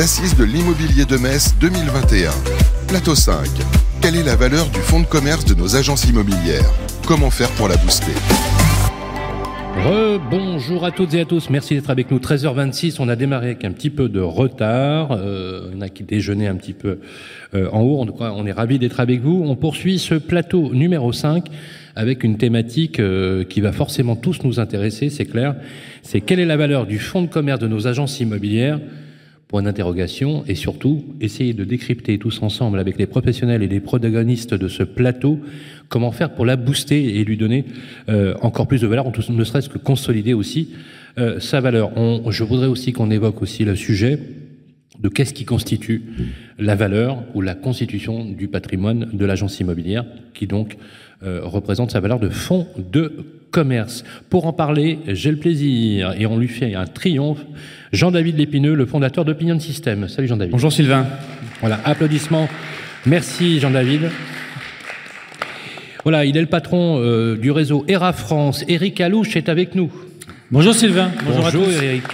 assises de l'immobilier de Metz 2021. Plateau 5. Quelle est la valeur du fonds de commerce de nos agences immobilières? Comment faire pour la booster? Bonjour à toutes et à tous, merci d'être avec nous. 13h26, on a démarré avec un petit peu de retard. Euh, on a déjeuné un petit peu euh, en haut. On est ravis d'être avec vous. On poursuit ce plateau numéro 5 avec une thématique euh, qui va forcément tous nous intéresser, c'est clair. C'est quelle est la valeur du fonds de commerce de nos agences immobilières? Point d'interrogation et surtout essayer de décrypter tous ensemble avec les professionnels et les protagonistes de ce plateau comment faire pour la booster et lui donner euh, encore plus de valeur, ne serait-ce que consolider aussi euh, sa valeur. Je voudrais aussi qu'on évoque aussi le sujet de qu'est-ce qui constitue la valeur ou la constitution du patrimoine de l'agence immobilière, qui donc euh, représente sa valeur de fonds de commerce. Pour en parler, j'ai le plaisir, et on lui fait un triomphe, Jean-David Lépineux, le fondateur d'Opinion System. Salut Jean-David. Bonjour Sylvain. Voilà, applaudissements. Merci Jean-David. Voilà, il est le patron euh, du réseau ERA France. Eric Alouche est avec nous. Bonjour Sylvain. Bonjour, Bonjour Eric.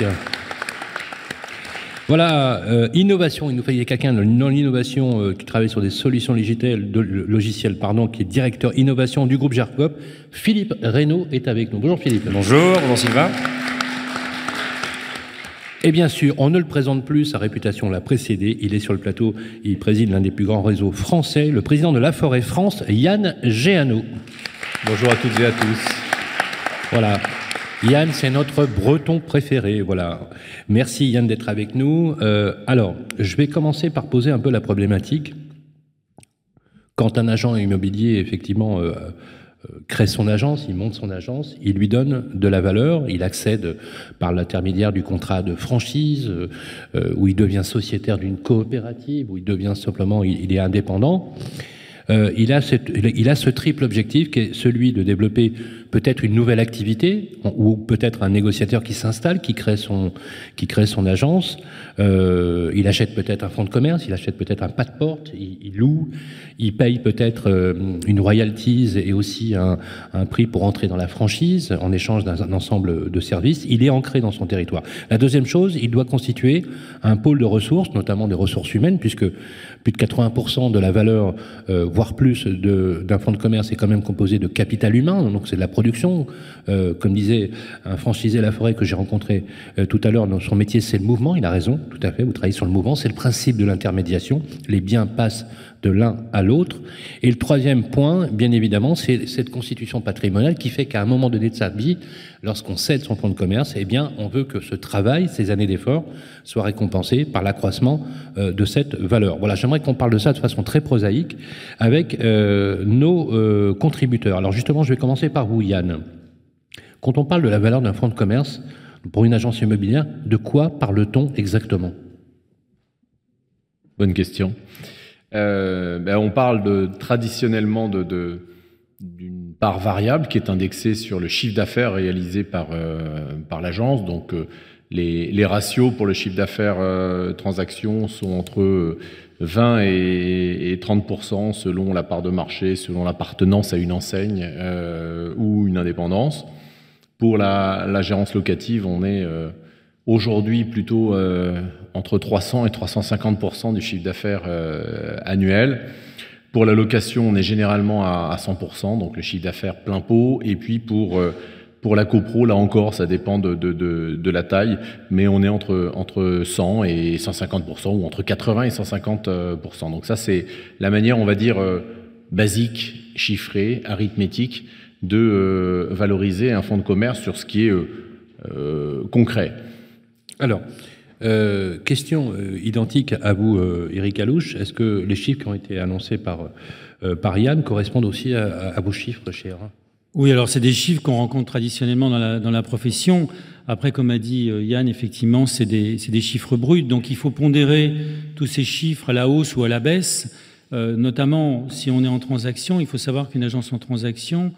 Voilà, euh, innovation. Il nous fallait quelqu'un dans l'innovation euh, qui travaille sur des solutions logicielles, de, logicielles pardon, qui est directeur innovation du groupe Gercop. Philippe Reynaud est avec nous. Bonjour Philippe. Bonjour, bonjour Sylvain. Et bien sûr, on ne le présente plus, sa réputation l'a précédé. Il est sur le plateau, il préside l'un des plus grands réseaux français, le président de la Forêt France, Yann Géano. Bonjour à toutes et à tous. Voilà, Yann, c'est notre breton préféré. Voilà. Merci Yann d'être avec nous. Euh, alors, je vais commencer par poser un peu la problématique. Quand un agent immobilier, effectivement, euh, euh, crée son agence, il monte son agence, il lui donne de la valeur, il accède par l'intermédiaire du contrat de franchise, où il devient sociétaire d'une coopérative, où il devient simplement, il, est indépendant. Il, a il a ce triple objectif qui est celui de développer peut-être une nouvelle activité ou peut-être un négociateur qui s'installe, qui crée son, qui crée son agence. Euh, il achète peut-être un fonds de commerce, il achète peut-être un pas de porte, il, loue, il paye peut-être euh, une royalties et aussi un, un, prix pour entrer dans la franchise en échange d'un ensemble de services. Il est ancré dans son territoire. La deuxième chose, il doit constituer un pôle de ressources, notamment des ressources humaines, puisque plus de 80% de la valeur, euh, voire plus, d'un fonds de commerce est quand même composé de capital humain, donc c'est de la production. Euh, comme disait un franchisé La Forêt que j'ai rencontré euh, tout à l'heure, son métier c'est le mouvement, il a raison, tout à fait, vous travaillez sur le mouvement, c'est le principe de l'intermédiation, les biens passent de l'un à l'autre. Et le troisième point, bien évidemment, c'est cette constitution patrimoniale qui fait qu'à un moment donné de sa vie, lorsqu'on cède son fonds de commerce, eh on veut que ce travail, ces années d'effort, soient récompensées par l'accroissement euh, de cette valeur. Voilà, j'aimerais qu'on parle de ça de façon très prosaïque avec euh, nos euh, contributeurs. Alors justement, je vais commencer par vous, Yann. Quand on parle de la valeur d'un fonds de commerce pour une agence immobilière, de quoi parle-t-on exactement? Bonne question. Euh, ben on parle traditionnellement d'une part variable qui est indexée sur le chiffre d'affaires réalisé par, euh, l'agence. Donc euh, les, ratios pour le chiffre d'affaires euh, transaction sont entre 20 et, et 30% selon la part de marché, selon l'appartenance à une enseigne ou une indépendance. Pour la, gérance locative, on est aujourd'hui plutôt euh, entre 300 et 350% du chiffre d'affaires euh, annuel. Pour la location, on est généralement à, à 100% donc le chiffre d'affaires plein pot. Et puis pour euh, pour la copro, là encore, ça dépend de, de, de, de, la taille, mais on est entre, entre 100 et 150% ou entre 80 et 150% Donc ça, c'est la manière, on va dire, basique, chiffrée, arithmétique, de valoriser un fonds de commerce sur ce qui est concret. Alors, euh, question euh, identique à vous, euh, Eric Alouche. Est-ce que les chiffres qui ont été annoncés par, Yann correspondent aussi à, vos chiffres chez ERA Oui, alors c'est des chiffres qu'on rencontre traditionnellement dans la, profession. Après, comme a dit Yann, effectivement, c'est des, des, chiffres bruts. Donc il faut pondérer tous ces chiffres à la hausse ou à la baisse. notamment, si on est en transaction, il faut savoir qu'une agence en transaction,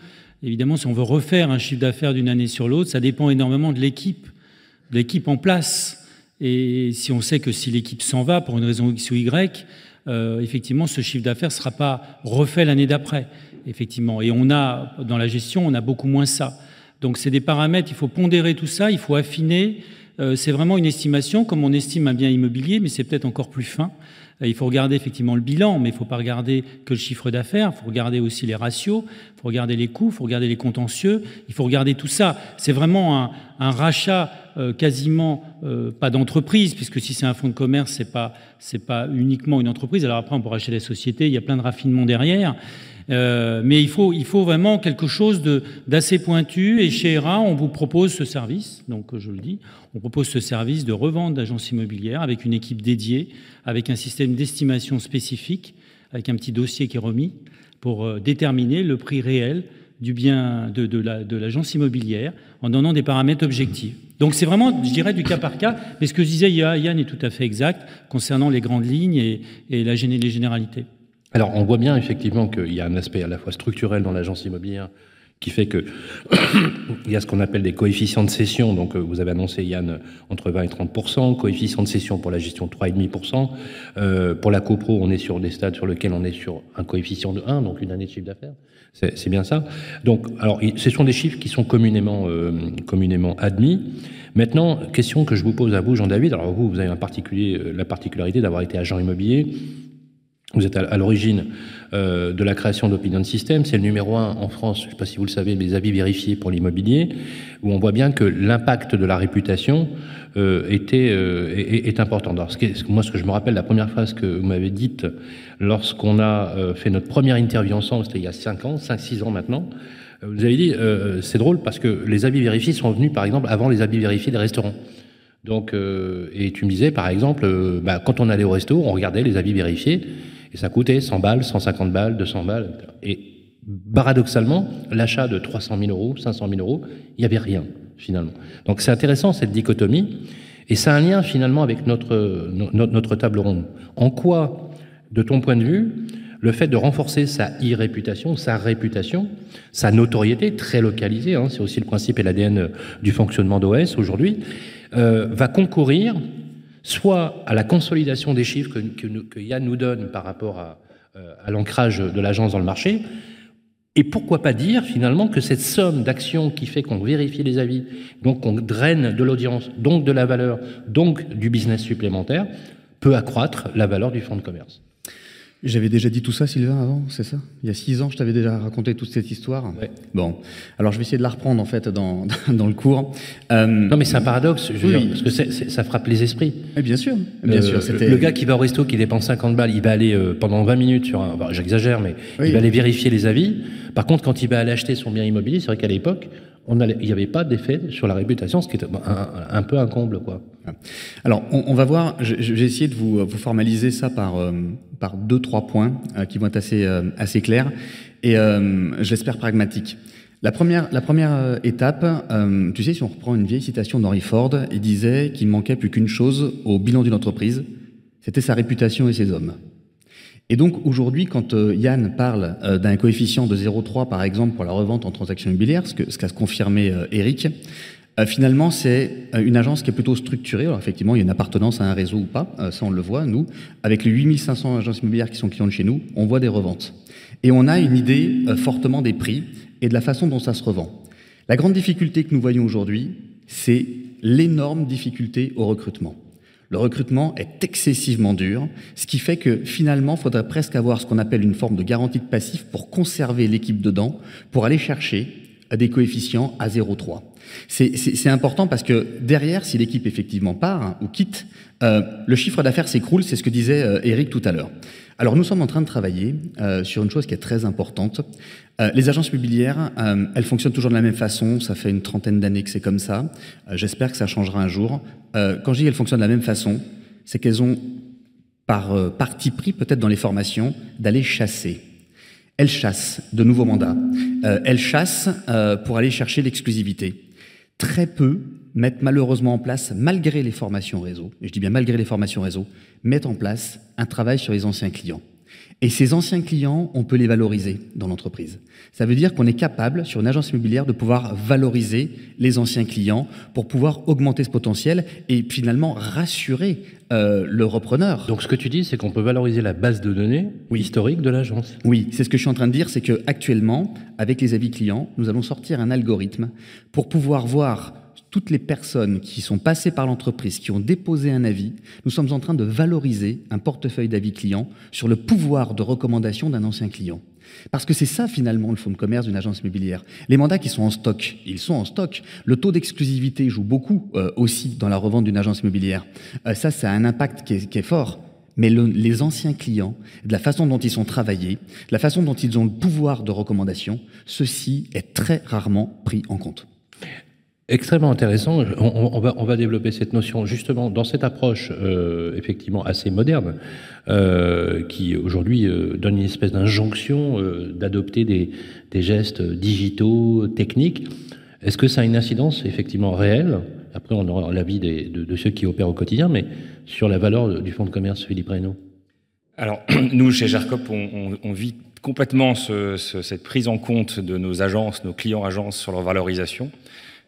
évidemment, si on veut refaire un chiffre d'affaires d'une année sur l'autre, ça dépend énormément de l'équipe l'équipe en place. Et si on sait que si l'équipe s'en va pour une raison X ou Y, euh, effectivement, ce chiffre d'affaires ne sera pas refait l'année d'après. Effectivement. Et on a, dans la gestion, on a beaucoup moins ça. Donc, c'est des paramètres, il faut pondérer tout ça, il faut affiner euh, c'est vraiment une estimation comme on estime un bien immobilier, mais c'est peut-être encore plus fin. Euh, il faut regarder effectivement le bilan, mais il ne faut pas regarder que le chiffre d'affaires, il faut regarder aussi les ratios, il faut regarder les coûts, il faut regarder les contentieux, il faut regarder tout ça. C'est vraiment un, rachat euh, quasiment pas d'entreprise, puisque si c'est un fonds de commerce, c'est pas pas uniquement une entreprise. Alors après, on peut racheter la société, il y a plein de raffinements derrière. Euh, mais il faut, il faut vraiment quelque chose d'assez pointu. Et chez ERA, on vous propose ce service. Donc, je le dis, on propose ce service de revente d'agence immobilière avec une équipe dédiée, avec un système d'estimation spécifique, avec un petit dossier qui est remis pour euh, déterminer le prix réel du bien de, de l'agence immobilière en donnant des paramètres objectifs. Donc c'est vraiment, je dirais, du cas par cas, mais ce que je disais Yann est tout à fait exact concernant les grandes lignes et, et la, les généralités. Alors, on voit bien effectivement qu'il y a un aspect à la fois structurel dans l'agence immobilière qui fait que il y a ce qu'on appelle des coefficients de cession. Donc, euh, vous avez annoncé, Yann, entre 20 et 30% coefficient de cession pour la gestion 3,5% euh, Pour la copro, on est sur des stades sur lesquels on est sur un coefficient de 1, donc une année de chiffre d'affaires. C'est bien ça. Donc, alors, ce sont des chiffres qui sont communément, euh, communément admis. Maintenant, question que je vous pose à vous, Jean-David. Alors, vous, vous avez un particulier, euh, la particularité d'avoir été agent immobilier. Vous êtes à, l'origine euh, de la création d'Opinion System. C'est le numéro un en France, je ne sais pas si vous le savez, des avis vérifiés pour l'immobilier, où on voit bien que l'impact de la réputation euh, était, euh, est, important. Moi, ce que je me rappelle, la première phrase que vous m'avez dite lorsqu'on a fait notre première interview ensemble, c'était il y a 5 ans, 5-6 ans maintenant, vous avez dit, c'est drôle parce que les avis vérifiés sont venus, par exemple, avant les avis vérifiés des restaurants. Donc, et tu me disais, par exemple, bah, quand on allait au resto, on regardait les avis vérifiés, et ça coûtait 100 balles, 150 balles, 200 balles. Et paradoxalement, l'achat de 300 000 euros, 500 000 euros, il n'y avait rien, finalement. Donc c'est intéressant, cette dichotomie. Et ça a un lien, finalement, avec notre, notre, table ronde. En quoi, de ton point de vue, le fait de renforcer sa e-réputation, sa réputation, sa notoriété très localisée, hein, c'est aussi le principe et l'ADN du fonctionnement d'OS aujourd'hui, euh, va concourir soit à la consolidation des chiffres que, Yann nous donne par rapport à, euh, à l'ancrage de l'agence dans le marché, et pourquoi pas dire finalement que cette somme d'actions qui fait qu'on vérifie les avis, donc qu'on draine de l'audience, donc de la valeur, donc du business supplémentaire, peut accroître la valeur du fonds de commerce j'avais déjà dit tout ça, Sylvain, avant, c'est ça? Il y a six ans, je t'avais déjà raconté toute cette histoire. Ouais. Bon, alors je vais essayer de la reprendre en fait dans, dans le cours. Euh, non, mais c'est un paradoxe, je veux dire, parce que ça frappe les esprits. Oui, bien sûr, bien sûr. Le gars qui va au resto, qui dépense 50 balles, il va aller euh, pendant 20 minutes sur un. J'exagère, mais il va aller vérifier les avis. Par contre, quand il va aller acheter son bien immobilier, c'est vrai qu'à l'époque, il n'y avait pas d'effet sur la réputation, ce qui est un, peu un comble. Quoi. Alors, on, va voir, j'ai essayé de vous, formaliser ça par, euh, deux, trois points euh, qui vont être assez, euh, assez clairs et j'espère pragmatiques. La première, la première étape, tu sais, si on reprend une vieille citation d'Henry Ford, il disait qu'il manquait plus qu'une chose au bilan d'une entreprise, c'était sa réputation et ses hommes. Et donc aujourd'hui, quand euh, Yann parle euh, d'un coefficient de 0,3 par exemple pour la revente en transaction immobilière, ce qu'a confirmé euh, Eric, finalement c'est une agence qui est plutôt structurée. Alors effectivement, il y a une appartenance à un réseau ou pas, ça on le voit, nous. Avec les 8500 agences immobilières qui sont clientes chez nous, on voit des reventes. Et on a une idée fortement des prix et de la façon dont ça se revend. La grande difficulté que nous voyons aujourd'hui, c'est l'énorme difficulté au recrutement. Le recrutement est excessivement dur, ce qui fait que finalement, il faudrait presque avoir ce qu'on appelle une forme de garantie de passif pour conserver l'équipe dedans, pour aller chercher des coefficients à 0,3. C'est important parce que derrière, si l'équipe effectivement part ou quitte, euh, le chiffre d'affaires s'écroule, c'est ce que disait euh, Eric tout à l'heure. Alors nous sommes en train de travailler euh, sur une chose qui est très importante. Euh, les agences immobilières, euh, elles fonctionnent toujours de la même façon. Ça fait une trentaine d'années que c'est comme ça. J'espère que ça changera un jour. quand je dis qu'elles fonctionnent de la même façon, c'est qu'elles ont par parti pris, peut-être dans les formations, d'aller chasser. Elles chassent de nouveaux mandats. elles chassent pour aller chercher l'exclusivité. Très peu mettent malheureusement en place, malgré les formations réseau, et je dis bien malgré les formations réseau, mettent en place un travail sur les anciens clients. Et ces anciens clients, on peut les valoriser dans l'entreprise. Ça veut dire qu'on est capable, sur une agence immobilière, de pouvoir valoriser les anciens clients pour pouvoir augmenter ce potentiel et finalement rassurer euh, le repreneur. Donc ce que tu dis, c'est qu'on peut valoriser la base de données historique de l'agence. Oui, c'est ce que je suis en train de dire, c'est que actuellement, avec les avis clients, nous allons sortir un algorithme pour pouvoir voir toutes les personnes qui sont passées par l'entreprise, qui ont déposé un avis, nous sommes en train de valoriser un portefeuille d'avis clients sur le pouvoir de recommandation d'un ancien client. Parce que c'est ça finalement le fonds de commerce d'une agence immobilière. Les mandats qui sont en stock, ils sont en stock. Le taux d'exclusivité joue beaucoup euh, aussi dans la revente d'une agence immobilière. Euh, ça, ça a un impact qui est, fort. Mais le, les anciens clients, de la façon dont ils sont travaillés, de la façon dont ils ont le pouvoir de recommandation, ceci est très rarement pris en compte. Extrêmement intéressant. On, va, développer cette notion justement dans cette approche euh, effectivement assez moderne, euh, qui aujourd'hui euh, donne une espèce d'injonction d'adopter des, gestes digitaux, techniques. Est-ce que ça a une incidence effectivement réelle? Après, on aura l'avis de, ceux qui opèrent au quotidien, mais sur la valeur du fonds de commerce, Philippe Reynaud? Alors, nous, chez Gercop, on, vit complètement ce, ce, cette prise en compte de nos agences, nos clients agences sur leur valorisation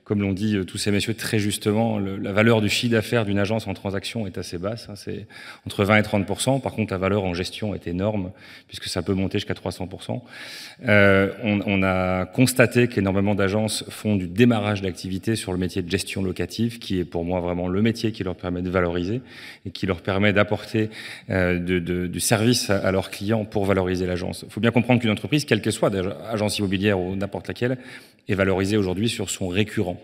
comme l'ont dit euh, tous ces messieurs très justement, la valeur du chiffre d'affaires d'une agence en transaction est assez basse. Hein, c'est entre 20 et 30% Par contre, la valeur en gestion est énorme, puisque ça peut monter jusqu'à 300 euh, on, a constaté qu'énormément d'agences font du démarrage d'activité sur le métier de gestion locative, qui est pour moi vraiment le métier qui leur permet de valoriser et qui leur permet d'apporter euh, du service à, leurs clients pour valoriser l'agence. Il faut bien comprendre qu'une entreprise, quelle que soit, agence immobilière ou n'importe laquelle, est valorisé aujourd'hui sur son récurrent.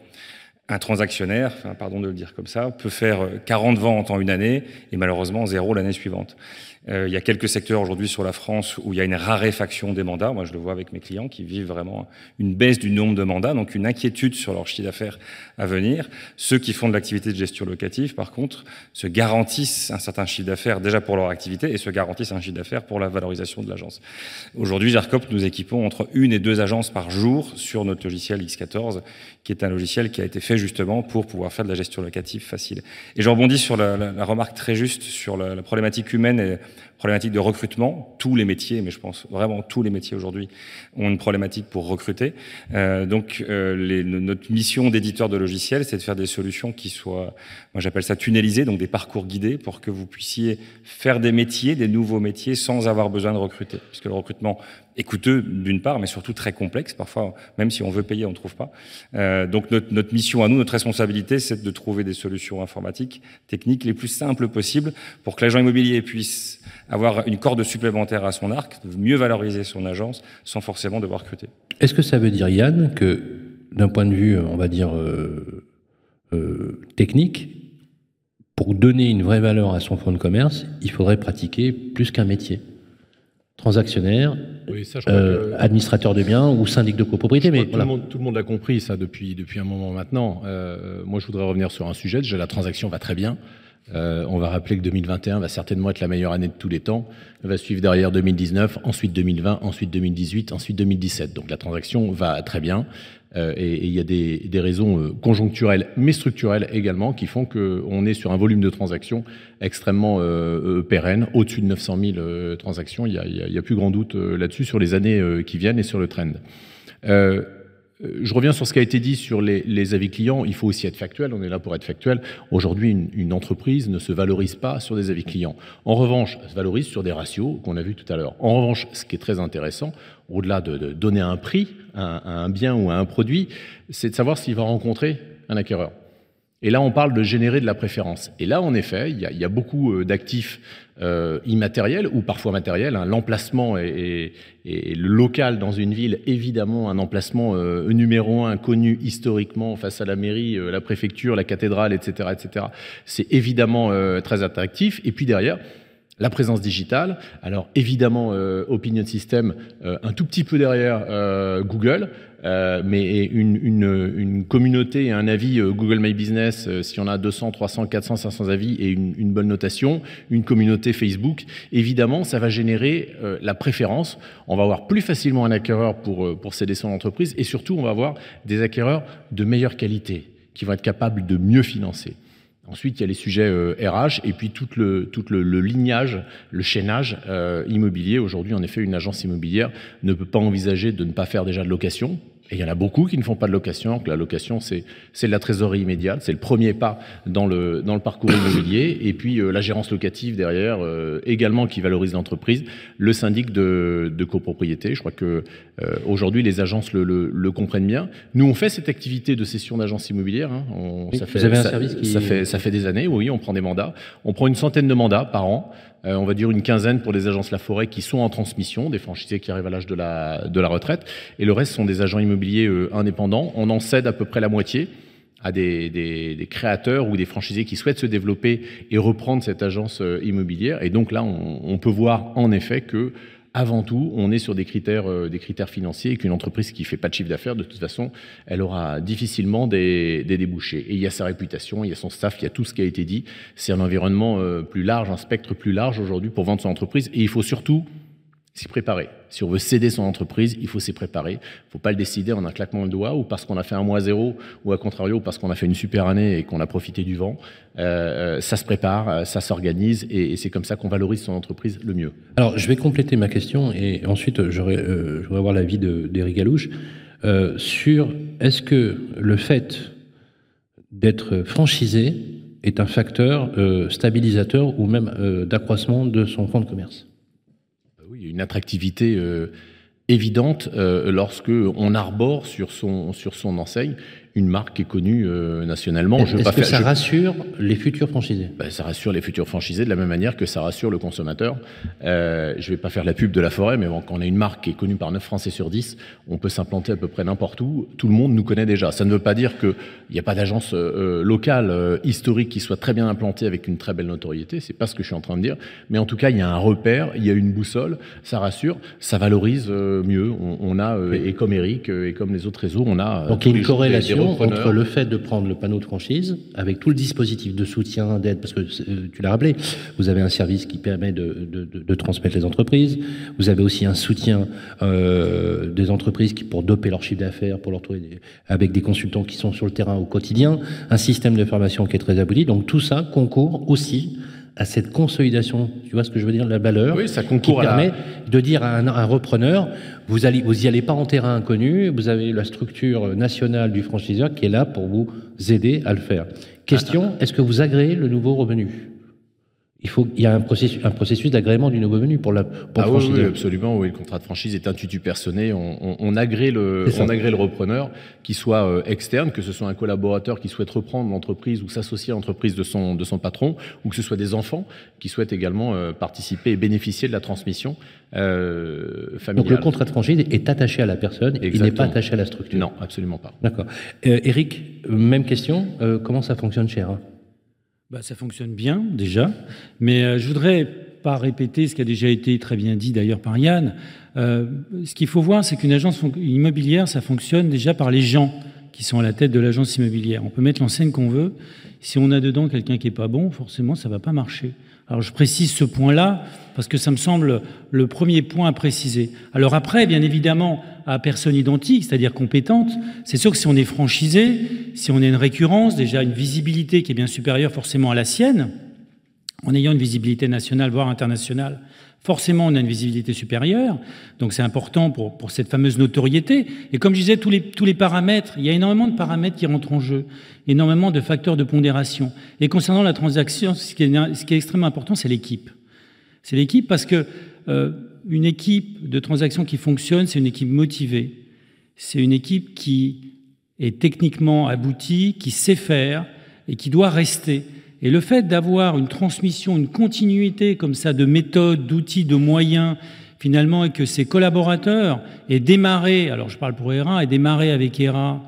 Un transactionnaire, pardon de le dire comme ça, peut faire 40 ventes en une année et malheureusement zéro l'année suivante. Euh, il y a quelques secteurs aujourd'hui sur la France où il y a une raréfaction des mandats. Moi, je le vois avec mes clients qui vivent vraiment une baisse du nombre de mandats, donc une inquiétude sur leur chiffre d'affaires à venir. Ceux qui font de l'activité de gestion locative, par contre, se garantissent un certain chiffre d'affaires déjà pour leur activité et se garantissent un chiffre d'affaires pour la valorisation de l'agence. Aujourd'hui, Gercop, nous équipons entre une et deux agences par jour sur notre logiciel X14, qui est un logiciel qui a été fait justement pour pouvoir faire de la gestion locative facile. Et je rebondis sur la remarque très juste sur la, la problématique humaine et problématique de recrutement. Tous les métiers, mais je pense vraiment tous les métiers aujourd'hui ont une problématique pour recruter. Euh, donc, euh, notre mission d'éditeur de logiciels, c'est de faire des solutions qui soient, moi j'appelle ça tunnelisées, donc des parcours guidés pour que vous puissiez faire des métiers, des nouveaux métiers, sans avoir besoin de recruter. Puisque le recrutement est coûteux d'une part, mais surtout très complexe. Parfois, même si on veut payer, on ne trouve pas. Euh, donc notre, notre, mission à nous, notre responsabilité, c'est de trouver des solutions informatiques, techniques les plus simples possibles pour que l'agent immobilier puisse avoir une corde supplémentaire à son arc, mieux valoriser son agence sans forcément devoir recruter. Est-ce que ça veut dire, Yann, que d'un point de vue, on va dire, euh, euh, technique, pour donner une vraie valeur à son fonds de commerce, il faudrait pratiquer plus qu'un métier? Transactionnaire, oui, ça, euh, que... administrateur de biens ou syndic de copropriété. Mais tout, voilà. le monde, tout le monde l'a compris ça depuis, depuis un moment maintenant. Euh, moi, je voudrais revenir sur un sujet. Déjà, la transaction va très bien. Euh, on va rappeler que 2021 va certainement être la meilleure année de tous les temps. Elle va suivre derrière 2019, ensuite 2020, ensuite 2018, ensuite 2017. Donc la transaction va très bien. Euh, et il y a des, raisons euh, conjoncturelles, mais structurelles également, qui font qu'on est sur un volume de transactions extrêmement pérenne, au-dessus de 900 000 transactions. Il n'y a, plus grand doute là-dessus sur les années qui viennent et sur le trend. Euh, je reviens sur ce qui a été dit sur les, avis clients. Il faut aussi être factuel. On est là pour être factuel. Aujourd'hui, une, entreprise ne se valorise pas sur des avis clients. En revanche, elle se valorise sur des ratios qu'on a vu tout à l'heure. En revanche, ce qui est très intéressant, au-delà de, de, donner un prix à un bien ou à un produit, c'est de savoir s'il va rencontrer un acquéreur. Et là, on parle de générer de la préférence. Et là, en effet, il y a, beaucoup euh, d'actifs euh, immatériels ou parfois matériels. Hein. L'emplacement et, le local dans une ville, évidemment, un emplacement euh, numéro un, connu historiquement face à la mairie, la préfecture, la cathédrale, etc., etc. C'est évidemment très attractif. Et puis derrière, la présence digitale. Alors évidemment, euh, Opinion System, euh, un tout petit peu derrière euh, Google, mais une, communauté et un avis Google My Business, si on a 200, 300, 400, 500 avis et une, une, bonne notation, une communauté Facebook, évidemment, ça va générer la préférence. On va avoir plus facilement un acquéreur pour, pour céder son entreprise et surtout, on va avoir des acquéreurs de meilleure qualité qui vont être capables de mieux financer. Ensuite, il y a les sujets euh, RH et puis tout le lignage, le chaînage euh, immobilier. Aujourd'hui, en effet, une agence immobilière ne peut pas envisager de ne pas faire déjà de location, Et il y en a beaucoup qui ne font pas de location. la location, c'est de la trésorerie immédiate, c'est le premier pas dans le, dans le parcours immobilier. Et puis euh, la gérance locative derrière, euh, également qui valorise l'entreprise. Le syndic de, de, copropriété, je crois que euh, aujourd'hui les agences le, le, comprennent bien. Nous, on fait cette activité de cession d'agence immobilière. Hein. ça fait, vous avez un service qui... ça, fait, ça fait des années, oui, on prend des mandats. On prend une centaine de mandats par an. Euh, on va dire une quinzaine pour les agences La Forêt qui sont en transmission, des franchisés qui arrivent à l'âge de la, retraite, et le reste sont des agents immobiliers euh, indépendants. On en cède à peu près la moitié à des, créateurs ou des franchisés qui souhaitent se développer et reprendre cette agence euh, immobilière. Et donc là, on peut voir en effet que avant tout, on est sur des critères, euh, des critères financiers et qu'une entreprise qui fait pas de chiffre d'affaires, de toute façon, elle aura difficilement des, des, débouchés. Et il y a sa réputation, il y a son staff, il y a tout ce qui a été dit. C'est un environnement euh, plus large, un spectre plus large aujourd'hui pour vendre son entreprise. Et il faut surtout s'y préparer. Si on veut céder son entreprise, il faut s'y préparer. Il ne faut pas le décider en un claquement de doigts ou parce qu'on a fait un mois zéro ou à contrario parce qu'on a fait une super année et qu'on a profité du vent. Euh, euh ça se prépare, euh, ça s'organise et, c'est comme ça qu'on valorise son entreprise le mieux. Alors je vais compléter ma question et ensuite j'aurais euh, avoir l'avis d'Éric Galouche sur est-ce que le fait d'être franchisé est un facteur stabilisateur ou même d'accroissement de son fonds de commerce? Une attractivité euh, évidente euh, lorsque on arbore sur son, sur son enseigne une marque qui est connue euh, nationalement. Est-ce que faire, ça rassure les futurs franchisés? Ben, Ça rassure les futurs franchisés de la même manière que ça rassure le consommateur. Euh, je ne vais pas faire la pub de la forêt, mais bon, quand on a une marque qui est connue par 9 Français sur 10, on peut s'implanter à peu près n'importe où. Tout le monde nous connaît déjà. Ça ne veut pas dire qu'il n'y a pas d'agence euh, locale, historique, qui soit très bien implantée avec une très belle notoriété. C'est pas ce que je suis en train de dire. Mais en tout cas, il y a un repère, il y a une boussole, ça rassure, ça valorise mieux. On, on a, et comme Eric, et comme les autres réseaux, on a... Donc il y a une corrélation entre le fait de prendre le panneau de franchise, avec tout le dispositif de soutien, d'aide, parce que euh, tu l'as rappelé, vous avez un service qui permet de, de, transmettre les entreprises, vous avez aussi un soutien euh, des entreprises qui pour doper leur chiffre d'affaires, pour leur trouver avec des consultants qui sont sur le terrain au quotidien, un système de formation qui est très abouti. Donc tout ça concourt aussi à cette consolidation, tu vois ce que je veux dire, la valeur, oui, ça concourt qui permet de dire à un, repreneur, vous allez, vous y allez pas en terrain inconnu, vous avez la structure nationale du franchiseur qui est là pour vous aider à le faire. Question, est-ce que vous agréez le nouveau revenu? Il faut, il y a un processus, un processus d'agrément du nouveau venu pour la, pour ah oui, oui, absolument. Oui, le contrat de franchise est un tutu personné. On, on, on agrée le, on agrée le repreneur, qui soit euh, externe, que ce soit un collaborateur qui souhaite reprendre l'entreprise ou s'associer à l'entreprise de son, de son patron, ou que ce soit des enfants qui souhaitent également euh, participer et bénéficier de la transmission euh, familiale. Donc le contrat de franchise est attaché à la personne, Exactement. il n'est pas attaché à la structure. Non, absolument pas. D'accord. Euh, Eric, même question. comment ça fonctionne chez ERA bah, ça fonctionne bien déjà, mais euh, je voudrais pas répéter ce qui a déjà été très bien dit d'ailleurs par Yann. Euh, ce qu'il faut voir, c'est qu'une agence immobilière, ça fonctionne déjà par les gens qui sont à la tête de l'agence immobilière. On peut mettre l'enseigne qu'on veut. Si on a dedans quelqu'un qui est pas bon, forcément, ça va pas marcher. Alors je précise ce point-là parce que ça me semble le premier point à préciser. Alors après, bien évidemment, à personne identique, c'est-à-dire compétente, c'est sûr que si on est franchisé, si on a une récurrence, déjà une visibilité qui est bien supérieure forcément à la sienne, en ayant une visibilité nationale, voire internationale, forcément on a une visibilité supérieure, donc c'est important pour, cette fameuse notoriété. Et comme je disais, tous les, paramètres, il y a énormément de paramètres qui rentrent en jeu, énormément de facteurs de pondération. Et concernant la transaction, ce qui est, ce qui est extrêmement important, c'est l'équipe. C'est l'équipe parce que euh, une équipe de transaction qui fonctionne, c'est une équipe motivée. C'est une équipe qui est techniquement aboutie, qui sait faire et qui doit rester. Et le fait d'avoir une transmission, une continuité comme ça de méthodes, d'outils, de moyens, finalement, et que ses collaborateurs aient démarré, alors je parle pour ERA, aient démarré avec ERA,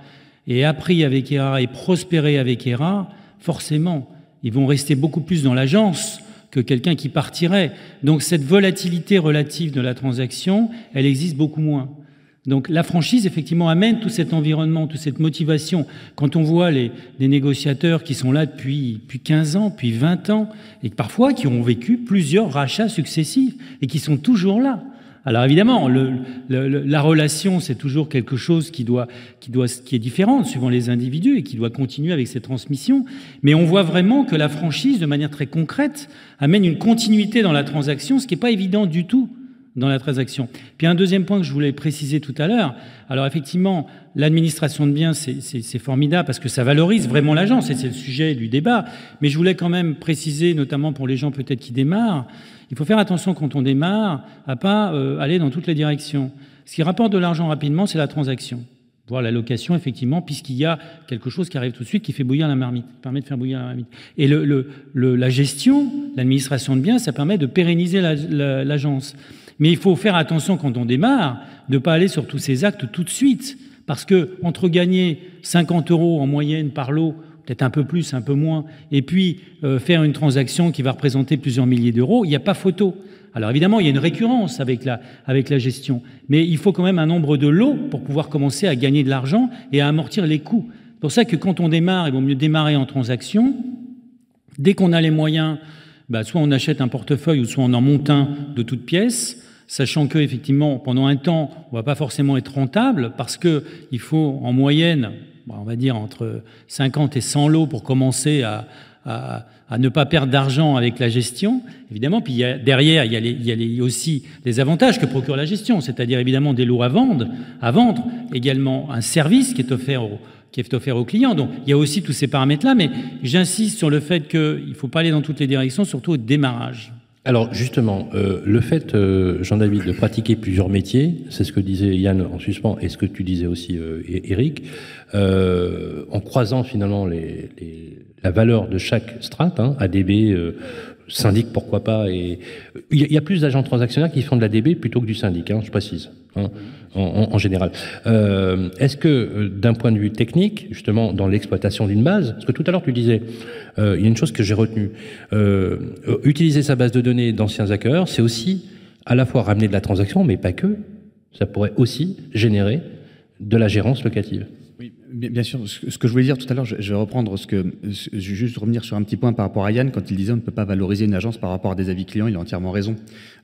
et appris avec ERA, et prospéré avec ERA, forcément, ils vont rester beaucoup plus dans l'agence que quelqu'un qui partirait. Donc cette volatilité relative de la transaction, elle existe beaucoup moins. Donc la franchise, effectivement, amène tout cet environnement, toute cette motivation. Quand on voit les, des négociateurs qui sont là depuis, depuis 15 ans, depuis 20 ans, et parfois qui ont vécu plusieurs rachats successifs, et qui sont toujours là. Alors évidemment, la relation, c'est toujours quelque chose qui, doit, qui, est différent suivant les individus et qui doit continuer avec ces transmissions. Mais on voit vraiment que la franchise, de manière très concrète, amène une continuité dans la transaction, ce qui n'est pas évident du tout dans la transaction. Puis un deuxième point que je voulais préciser tout à l'heure. Alors effectivement, l'administration de biens, c'est formidable parce que ça valorise vraiment l'agence et c'est le sujet du débat. Mais je voulais quand même préciser, notamment pour les gens peut-être qui démarrent, il faut faire attention quand on démarre à pas euh, aller dans toutes les directions. Ce qui rapporte de l'argent rapidement, c'est la transaction voire la location, effectivement, puisqu'il y a quelque chose qui arrive tout de suite qui fait bouillir la marmite, permet de faire bouillir la marmite. Et le, le, la gestion, l'administration de biens, ça permet de pérenniser l'agence. Mais il faut faire attention quand on démarre, de ne pas aller sur tous ces actes tout de suite. Parce que entre gagner 50 euros en moyenne par lot, peut-être un peu plus, un peu moins, et puis euh, faire une transaction qui va représenter plusieurs milliers d'euros, il n'y a pas photo. Alors évidemment, il y a une récurrence avec la, avec la gestion, mais il faut quand même un nombre de lots pour pouvoir commencer à gagner de l'argent et à amortir les coûts. C'est pour ça que quand on démarre, il vaut mieux démarrer en transaction. Dès qu'on a les moyens, bah, soit on achète un portefeuille ou soit on en monte un de toutes pièces, sachant que effectivement pendant un temps on va pas forcément être rentable parce que il faut en moyenne, on va dire entre 50 et 100 lots pour commencer à, à, ne pas perdre d'argent avec la gestion, évidemment. Puis derrière, il y a, les, il y a aussi les avantages que procure la gestion, c'est-à-dire évidemment des lots à vendre, à vendre, également un service qui est offert aux, qui est offert aux clients. Donc il y a aussi tous ces paramètres-là, mais j'insiste sur le fait qu'il ne faut pas aller dans toutes les directions, surtout au démarrage. Alors justement, euh, le fait, euh, Jean-David, de pratiquer plusieurs métiers, c'est ce que disait Yann en suspens et ce que tu disais aussi, euh, Eric, en croisant finalement la valeur de chaque strate, hein, ADB, syndic, pourquoi pas, et il y, a plus d'agents transactionnaires qui font de l'ADB plutôt que du syndic, hein, je précise, en, général. Euh, Est-ce que d'un point de vue technique, justement, dans l'exploitation d'une base, parce que tout à l'heure tu disais euh, il y a une chose que j'ai retenue. Euh, utiliser sa base de données d'anciens hackers, c'est aussi à la fois ramener de la transaction, mais pas que. Ça pourrait aussi générer de la gérance locative. Oui, bien sûr. Ce que je voulais dire tout à l'heure, je vais reprendre ce que, je vais juste revenir sur un petit point par rapport à Yann quand il disait on ne peut pas valoriser une agence par rapport à des avis clients. Il a entièrement raison.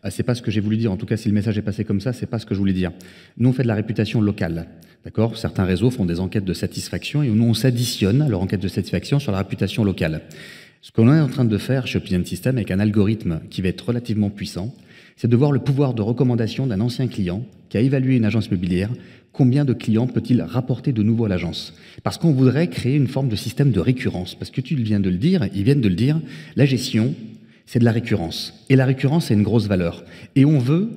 Euh, c'est pas ce que j'ai voulu dire. En tout cas, si le message est passé comme ça, c'est pas ce que je voulais dire. Nous, on fait de la réputation locale. D'accord? Certains réseaux font des enquêtes de satisfaction et nous, on s'additionne à leur enquête de satisfaction sur la réputation locale. Ce qu'on est en train de faire chez Opinion System avec un algorithme qui va être relativement puissant, c'est de voir le pouvoir de recommandation d'un ancien client qui a évalué une agence immobilière. Combien de clients peut-il rapporter de nouveau à l'agence? Parce qu'on voudrait créer une forme de système de récurrence. Parce que tu viens de le dire, ils viennent de le dire, la gestion, c'est de la récurrence. Et la récurrence, c'est une grosse valeur. Et on veut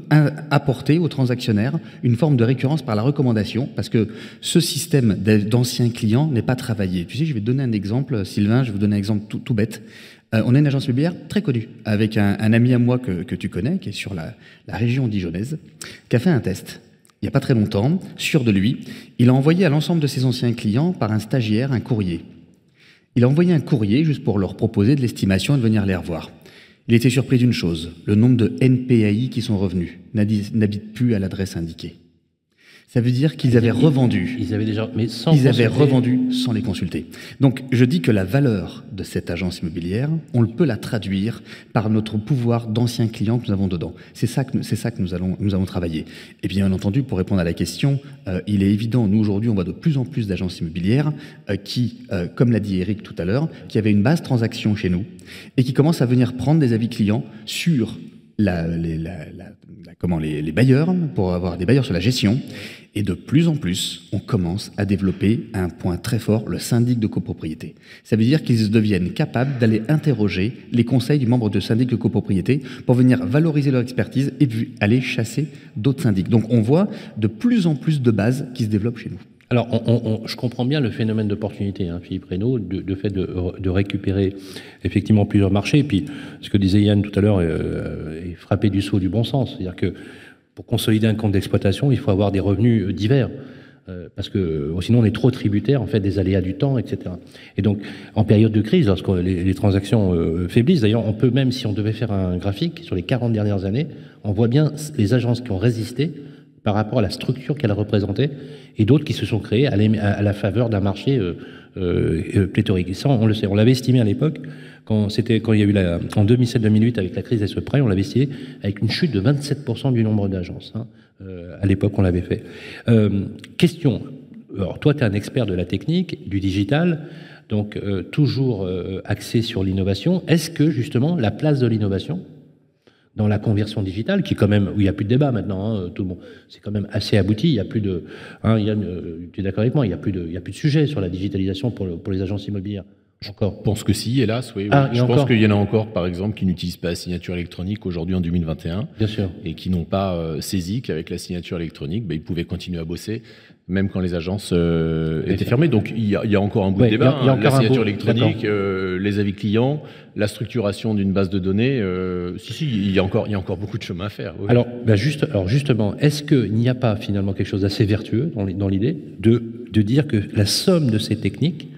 apporter aux transactionnaires une forme de récurrence par la recommandation, parce que ce système d'anciens clients n'est pas travaillé. Tu sais, je vais te donner un exemple, Sylvain, je vais vous donner un exemple tout, bête. Euh, on a une agence immobilière très connue, avec un, ami à moi que, tu connais, qui est sur la, la région dijonnaise, qui a fait un test il n'y a pas très longtemps, sûr de lui. Il a envoyé à l'ensemble de ses anciens clients, par un stagiaire, un courrier. Il a envoyé un courrier juste pour leur proposer de l'estimation et de venir les revoir. Il était surpris d'une chose, le nombre de NPAI qui sont revenus n'habitent plus à l'adresse indiquée. Ça veut dire qu'ils avaient revendu. Ils avaient déjà, mais sans Ils avaient revendu sans les consulter. Donc, je dis que la valeur de cette agence immobilière, on peut la traduire par notre pouvoir d'anciens clients que nous avons dedans. C'est ça que c'est ça que nous allons nous avons travaillé. Et bien entendu, pour répondre à la question, euh, il est évident, nous aujourd'hui, on voit de plus en plus d'agences immobilières euh, qui, euh, comme l'a dit Eric tout à l'heure, qui avaient une base transaction chez nous et qui commencent à venir prendre des avis clients sur la, les, comment, les, bailleurs, pour avoir des bailleurs sur la gestion. Et de plus en plus, on commence à développer un point très fort, le syndic de copropriété. Ça veut dire qu'ils deviennent capables d'aller interroger les conseils du membre de syndic de copropriété pour venir valoriser leur expertise et aller chasser d'autres syndics. Donc on voit de plus en plus de bases qui se développent chez nous. Alors, je comprends bien le phénomène d'opportunité, hein, Philippe Reynaud, de, fait de, récupérer effectivement plusieurs marchés. Et puis, ce que disait Yann tout à l'heure euh, est frappé du saut du bon sens. C'est-à-dire que pour consolider un compte d'exploitation, il faut avoir des revenus euh, divers. Euh, parce que sinon on est trop tributaire en fait des aléas du temps, etc. Et donc en période de crise, lorsque les, transactions faiblissent, d'ailleurs on peut même si on devait faire un graphique sur les 40 dernières années, on voit bien les agences qui ont résisté par rapport à la structure qu'elle représentait et d'autres qui se sont créées à, la faveur d'un marché euh, euh, pléthorique. Et ça, on le sait, on l'avait estimé à l'époque, quand, quand il y a eu la, en 2007-2008 avec la crise des subprimes, on l'avait estimé avec une chute de 27% du nombre d'agences. Hein. Euh, à l'époque, on l'avait fait. Euh, question, alors toi, tu es un expert de la technique, du digital, donc toujours axé sur l'innovation. Est-ce que justement la place de l'innovation dans la conversion digitale, qui quand même, où il n'y a plus de débat maintenant, hein, tout le monde, c'est quand même assez abouti. Il y a plus de, hein, euh, tu es d'accord avec moi, il n'y a plus de, il y a plus de sujet sur la digitalisation pour, le, pour les agences immobilières. Encore. Je pense que si, hélas, oui. oui. Ah, je pense encore qu'il y en a encore, par exemple, qui n'utilisent pas la signature électronique aujourd'hui en 2021 Bien sûr. et qui n'ont pas euh, saisi qu'avec la signature électronique, ben, ils pouvaient continuer à bosser, même quand les agences euh, étaient fermées. Donc il y, a, il y a encore un bout Ouais, de il y a- débat. il y a hein. encore la signature bout, électronique, euh, les avis clients, la structuration d'une base de données. euh, si, si, il y, a encore, il y a encore beaucoup de chemin à faire. oui. Alors, ben juste, alors justement, est-ce qu'il n'y a pas finalement quelque chose d'assez vertueux dans, l'idée de, de dire que la somme de ces techniques,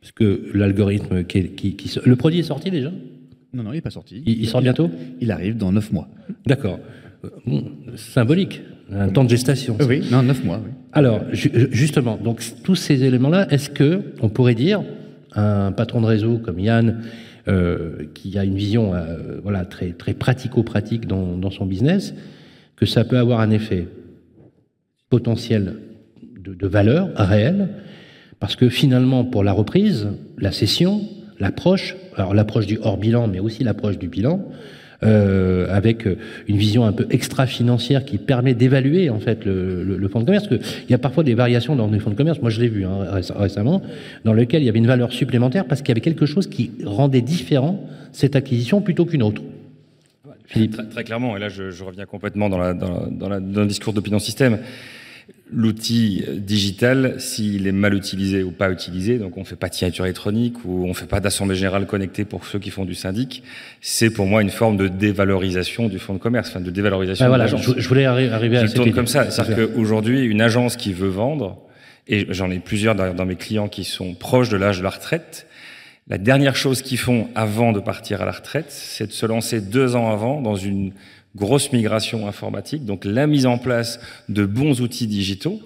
parce que l'algorithme qui, le produit est sorti déjà, Non, non, il n'est pas sorti. il, il sort bientôt, Il arrive dans 9 mois. d'accord, bon, symbolique, un temps de gestation. Oui, non, 9 mois, oui. Alors, ju- justement, donc tous ces éléments-là, est-ce que on pourrait dire un patron de réseau comme Yann, euh, qui a une vision euh, voilà très très pratico-pratique dans, dans son business, que ça peut avoir un effet potentiel de, de valeur réelle, parce que finalement, pour la reprise, la cession, l'approche, alors l'approche du hors bilan, mais aussi l'approche du bilan, euh, avec euh, une vision un peu extra-financière qui permet d'évaluer en fait le, le- le fonds de commerce. Parce que il y a parfois des variations dans les fonds de commerce. Moi, je l'ai vu hein, réc- récemment, dans lequel il y avait une valeur supplémentaire parce qu'il y avait quelque chose qui rendait différent cette acquisition plutôt qu'une autre. Philippe. Très, très clairement, et là je, je reviens complètement dans, la, dans, la- dans la- dans le discours d'opinion système. L'outil digital, s'il est mal utilisé ou pas utilisé, donc on fait pas de signature électronique ou on fait pas d'assemblée générale connectée pour ceux qui font du syndic, c'est pour moi une forme de dévalorisation du fonds de commerce, enfin de dévalorisation Ah, de voilà, l'agence. je, je voulais arri- arriver Je à le cette tourne idée. comme ça. C'est-à-dire qu'aujourd'hui, une agence qui veut vendre, et j'en ai plusieurs dans mes clients qui sont proches de l'âge de la retraite, la dernière chose qu'ils font avant de partir à la retraite, c'est de se lancer deux ans avant dans une grosse migration informatique, donc la mise en place de bons outils digitaux.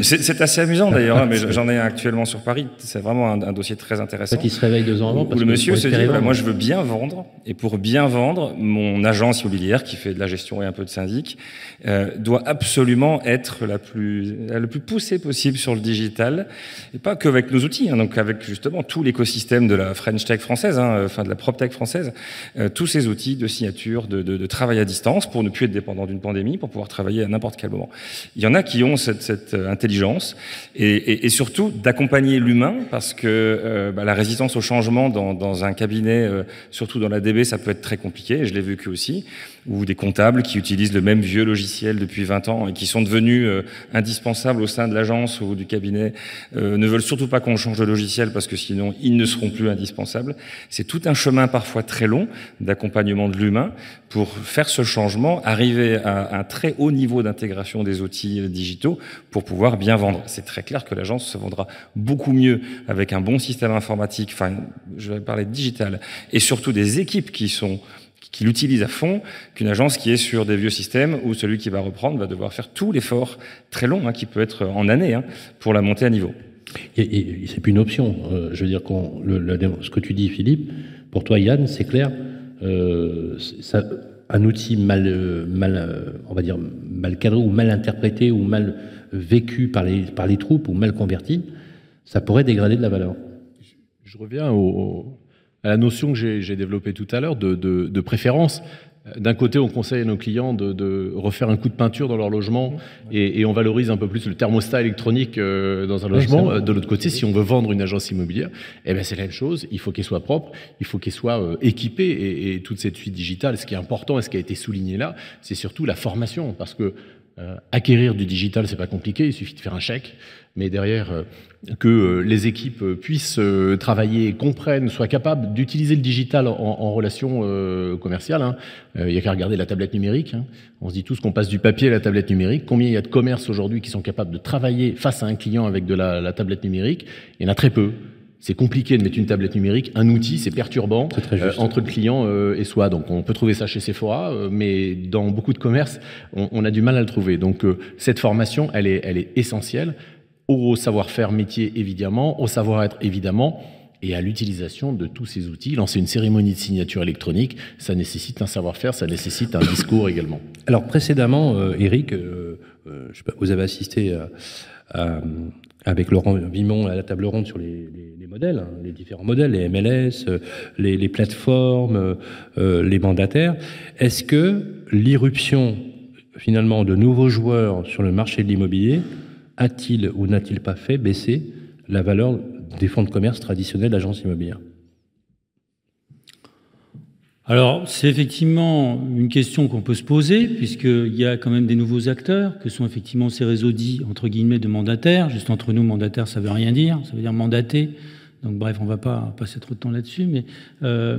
C'est assez amusant d'ailleurs, hein, mais j'en ai un actuellement sur Paris. C'est vraiment un, un dossier très intéressant. il se réveille deux ans avant. Où parce le monsieur se dit, moi je veux bien vendre, et pour bien vendre, mon agence immobilière qui fait de la gestion et un peu de syndic euh, doit absolument être la plus, le plus poussée possible sur le digital, et pas que avec nos outils, hein, donc avec justement tout l'écosystème de la French Tech française, hein, enfin de la Prop Tech française, euh, tous ces outils de signature, de, de, de travail à distance pour ne plus être dépendant d'une pandémie, pour pouvoir travailler à n'importe quel moment. Il y en a qui ont cette, euh, intelligence et, surtout d'accompagner l'humain parce que euh, bah, la résistance au changement dans, dans un cabinet, euh, surtout dans la DB, ça peut être très compliqué. Et je l'ai vécu aussi, ou des comptables qui utilisent le même vieux logiciel depuis 20 ans et qui sont devenus euh, indispensables au sein de l'agence ou du cabinet, euh, ne veulent surtout pas qu'on change de logiciel parce que sinon ils ne seront plus indispensables. C'est tout un chemin parfois très long d'accompagnement de l'humain pour faire ce changement, arriver à un très haut niveau d'intégration des outils digitaux pour pouvoir bien vendre. C'est très clair que l'agence se vendra beaucoup mieux avec un bon système informatique, enfin, je vais parler de digital, et surtout des équipes qui sont qui l'utilisent à fond, qu'une agence qui est sur des vieux systèmes où celui qui va reprendre va devoir faire tout l'effort très long, hein, qui peut être en années, hein, pour la montée à niveau. Et, et c'est plus une option. Euh, je veux dire, qu'on, le, le- ce que tu dis, Philippe, pour toi, Yann, c'est clair. euh, ça, un outil mal, euh, mal, on va dire, mal cadré ou mal interprété ou mal vécu par les, par les troupes ou mal converti, ça pourrait dégrader de la valeur. Je reviens au- à la notion que j'ai développée tout à l'heure de, de- de préférence. D'un côté, on conseille à nos clients de, de refaire un coup de peinture dans leur logement et, et on valorise un peu plus le thermostat électronique euh, dans un logement. de l'autre côté, si on veut vendre une agence immobilière, eh ben c'est la même chose. Il faut qu'elle soit propre, il faut qu'elle soit euh, équipée et, et toute cette suite digitale. Ce qui est important et ce qui a été souligné là, c'est surtout la formation parce que euh, acquérir du digital, c'est pas compliqué. Il suffit de faire un chèque, mais derrière euh, que euh, les équipes euh, puissent travailler, comprennent, soient capables d'utiliser le digital en, en relation commerciale. hein. Il y a qu'à regarder la tablette numérique. hein. On se dit tous qu'on passe du papier à la tablette numérique. Combien il y a de commerces aujourd'hui qui sont capables de travailler face à un client avec de la, la tablette numérique? Il y en a très peu. C'est compliqué de mettre une tablette numérique, un outil, c'est perturbant euh, entre le client euh, et soi. Donc on peut trouver ça chez Sephora, euh, mais dans beaucoup de commerces, on, on a du mal à le trouver. Donc cette formation, elle est, elle est essentielle au savoir-faire métier évidemment, au savoir-être évidemment, et à l'utilisation de tous ces outils. Lancer une cérémonie de signature électronique, ça nécessite un savoir-faire, ça nécessite un discours également. Alors précédemment, euh, Eric, euh, euh, pas, vous avez assisté avec Laurent Vimon à la table ronde sur les, modèles, hein, les différents modèles, les MLS, les, plateformes, les mandataires. Est-ce que l'irruption finalement de nouveaux joueurs sur le marché de l'immobilier a-t-il ou n'a-t-il pas fait baisser la valeur des fonds de commerce traditionnels d'agences immobilières? Alors, c'est effectivement une question qu'on peut se poser, puisqu'il y a quand même des nouveaux acteurs, que sont effectivement ces réseaux dits, entre guillemets, de mandataires. Juste entre nous, mandataire, ça veut rien dire, ça veut dire mandaté. Donc, bref, on ne va pas passer trop de temps là-dessus, mais euh,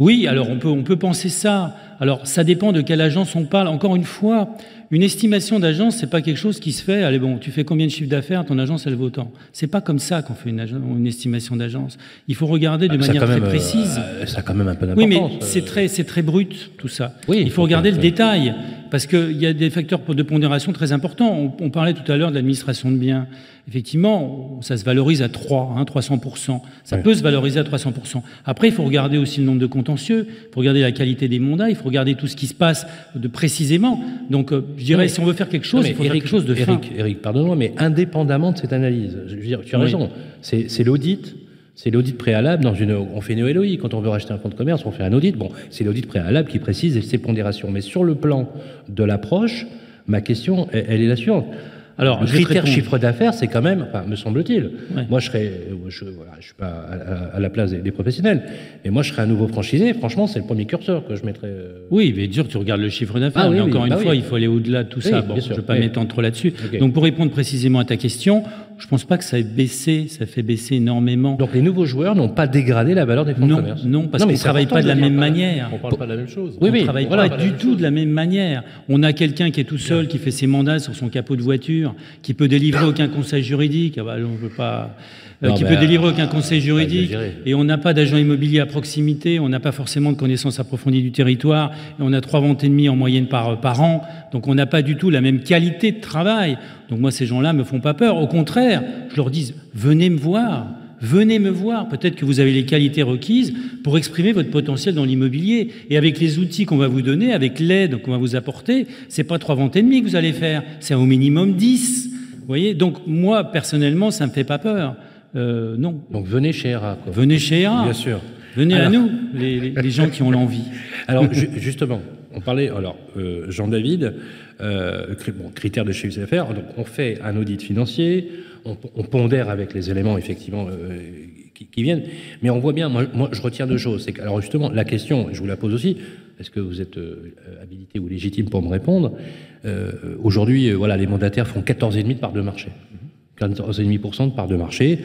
oui, alors on peut penser ça. Alors ça dépend de quelle agence on parle. Encore une fois, une estimation d'agence, c'est pas quelque chose qui se fait. Allez bon, tu fais combien de chiffre d'affaires Ton agence, elle vaut tant. C'est pas comme ça qu'on fait une, une estimation d'agence. Il faut regarder de ah, manière très précise. Euh, ça a quand même un peu d'importance. Oui, mais c'est très, c'est très brut tout ça. Oui, il faut regarder le détail parce qu'il y a des facteurs de pondération très importants. On, parlait tout à l'heure de l'administration de biens. Effectivement, ça se valorise à 3, hein, 300%. Ça peut se valoriser à 300%. Après, il faut regarder aussi le nombre de contentieux, il faut regarder la qualité des mandats, il faut regarder tout ce qui se passe de précisément. Donc, euh, je dirais, si on veut faire quelque chose, il faut faire quelque chose de Eric, fin. Eric, pardonne-moi, mais indépendamment de cette analyse, je veux dire, tu as raison, c'est l'audit c'est l'audit préalable dans une. On fait une OLOI. Quand on veut racheter un fonds de commerce, on fait un audit. Bon, c'est l'audit préalable qui précise ces pondérations. Mais sur le plan de l'approche, ma question, elle, est la suivante. Alors, le critère chiffre d'affaires, c'est quand même, enfin, me semble-t-il. Moi, je serais, je, voilà, je suis pas à, la place des, professionnels, mais moi, je serais un nouveau franchisé. Franchement, c'est le premier curseur que je mettrais. Euh, oui, mais dur, tu regardes le chiffre d'affaires. Ah mais encore une bah fois, il faut aller au-delà de tout ça. Bon, je ne vais pas m'étendre trop là-dessus. Donc, pour répondre précisément à ta question, je ne pense pas que ça ait baissé, ça fait baisser énormément. Donc les nouveaux joueurs n'ont pas dégradé la valeur des fonds de commerce Non, parce qu'on ne travaille pas de la même manière. On ne parle pas de la même chose. Oui, on ne travaille pas, du tout de la même manière. On a quelqu'un qui est tout seul, qui fait ses mandats sur son capot de voiture, qui peut délivrer aucun conseil juridique. Ah bah, on veut pas. Euh, qui peut délivrer aucun conseil juridique, et on n'a pas d'agent immobilier à proximité, on n'a pas forcément de connaissances approfondies du territoire, et on a trois ventes et demie en moyenne par, par an, donc on n'a pas du tout la même qualité de travail. Donc moi, ces gens-là me font pas peur. Au contraire, je leur dis, venez me voir. Venez me voir, peut-être que vous avez les qualités requises pour exprimer votre potentiel dans l'immobilier. Et avec les outils qu'on va vous donner, avec l'aide qu'on va vous apporter, c'est pas trois ventes et demie que vous allez faire, c'est au minimum dix. Vous voyez? Donc moi, personnellement, ça me fait pas peur. Euh, non. Donc venez chez ERA. Venez chez ERA. Bien sûr. Venez à nous, les, gens qui ont l'envie. Alors justement, on parlait, alors euh, Jean-David, euh, bon, critères de chiffre d'affaires, donc on fait un audit financier, on, pondère avec les éléments effectivement qui, viennent, mais on voit bien, moi, moi je retiens deux choses. C'est que, alors justement, la question, je vous la pose aussi, est-ce que vous êtes habilité ou légitime pour me répondre Aujourd'hui, voilà, les mandataires font 14,5 de part de marché. 14,5% de part de marché.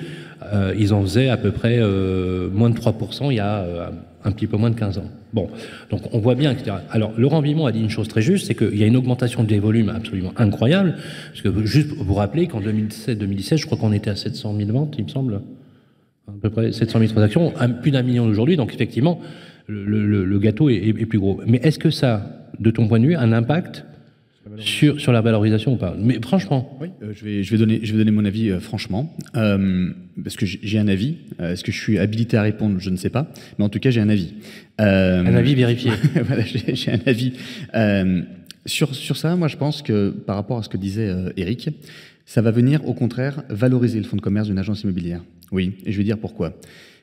Euh, ils en faisaient à peu près euh, moins de 3% il y a euh, un petit peu moins de 15 ans. Bon, donc on voit bien, etc. Alors Laurent Vimon a dit une chose très juste, c'est qu'il y a une augmentation des volumes absolument incroyable. Parce que juste vous rappeler qu'en 2017-2017, je crois qu'on était à 700 000 ventes, il me semble, à peu près 700 000 transactions, plus d'un million aujourd'hui. Donc effectivement, le, gâteau est, est, plus gros. Mais est-ce que ça, de ton point de vue, a un impact sur, sur la valorisation ou pas Mais franchement. Oui, euh, je, vais, je, vais donner, je vais donner mon avis euh, franchement. Euh, parce que j'ai un avis. Est-ce que je suis habilité à répondre? Je ne sais pas. Mais en tout cas, j'ai un avis. un avis vérifié. voilà, j'ai un avis. sur, sur ça, moi, je pense que par rapport à ce que disait Eric, ça va venir au contraire valoriser le fonds de commerce d'une agence immobilière. Oui, et je vais dire pourquoi.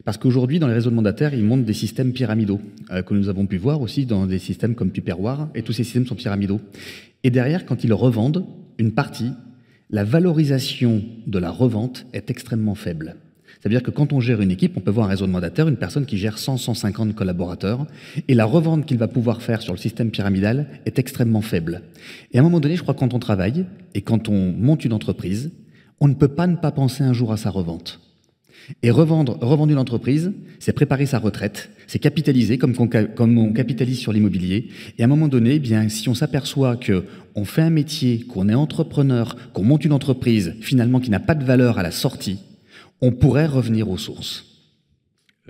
Parce qu'aujourd'hui, dans les réseaux de mandataires, ils montent des systèmes pyramidaux, que nous avons pu voir aussi dans des systèmes comme Tupperware, et tous ces systèmes sont pyramidaux. Et derrière, quand ils revendent une partie, la valorisation de la revente est extrêmement faible. C'est-à-dire que quand on gère une équipe, on peut voir un réseau de mandataires, une personne qui gère 100, 150 collaborateurs, et la revente qu'il va pouvoir faire sur le système pyramidal est extrêmement faible. Et à un moment donné, je crois que quand on travaille et quand on monte une entreprise, on ne peut pas ne pas penser un jour à sa revente. Et revendre, revendre une entreprise, c'est préparer sa retraite, c'est capitaliser comme, on, comme on capitalise sur l'immobilier. Et à un moment donné, eh bien, si on s'aperçoit que on fait un métier, qu'on est entrepreneur, qu'on monte une entreprise finalement qui n'a pas de valeur à la sortie, on pourrait revenir aux sources.